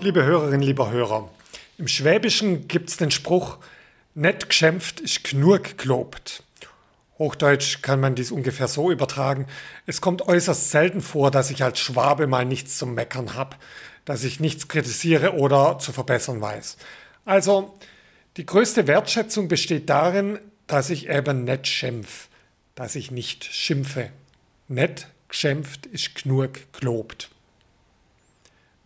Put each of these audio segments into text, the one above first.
Liebe Hörerinnen, lieber Hörer, im Schwäbischen gibt es den Spruch, nett geschämpft ist genug gelobt. Hochdeutsch kann man dies ungefähr so übertragen. Es kommt äußerst selten vor, dass ich als Schwabe mal nichts zum Meckern habe, dass ich nichts kritisiere oder zu verbessern weiß. Also, die größte Wertschätzung besteht darin, dass ich eben nett schimpf, dass ich nicht schimpfe. Nett geschimpft ist genug gelobt.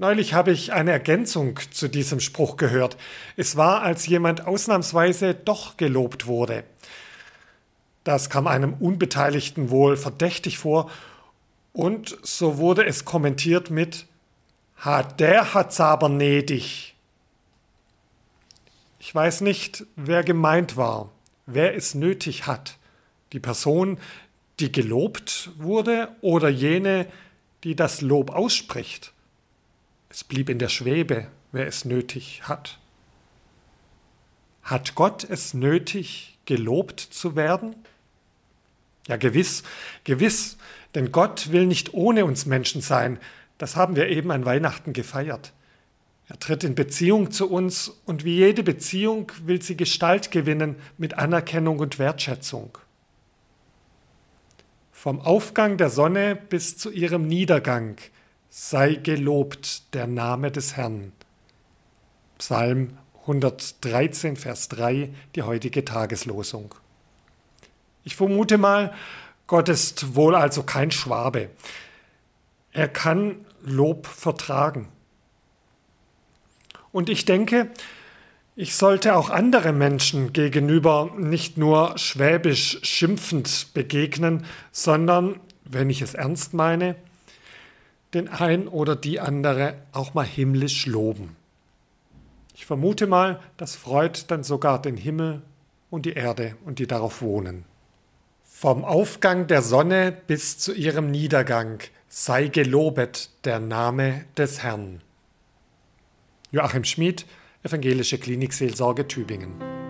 Neulich habe ich eine Ergänzung zu diesem Spruch gehört. Es war, als jemand ausnahmsweise doch gelobt wurde. Das kam einem Unbeteiligten wohl verdächtig vor und so wurde es kommentiert mit Ha, der hat's aber nötig. Ich weiß nicht, wer gemeint war, wer es nötig hat. Die Person, die gelobt wurde oder jene, die das Lob ausspricht. Es blieb in der Schwebe, wer es nötig hat. Hat Gott es nötig, gelobt zu werden? Ja, gewiss, gewiss, denn Gott will nicht ohne uns Menschen sein. Das haben wir eben an Weihnachten gefeiert. Er tritt in Beziehung zu uns und wie jede Beziehung will sie Gestalt gewinnen mit Anerkennung und Wertschätzung. Vom Aufgang der Sonne bis zu ihrem Niedergang sei gelobt der Name des Herrn. Psalm 113, Vers 3, die heutige Tageslosung. Ich vermute mal, Gott ist wohl also kein Schwabe. Er kann Lob vertragen. Und ich denke, ich sollte auch andere Menschen gegenüber nicht nur schwäbisch schimpfend begegnen, sondern, wenn ich es ernst meine, den ein oder die andere auch mal himmlisch loben. Ich vermute mal, das freut dann sogar den Himmel und die Erde und die darauf wohnen. Vom Aufgang der Sonne bis zu ihrem Niedergang sei gelobet der Name des Herrn. Joachim Schmid, Evangelische Klinikseelsorge Tübingen.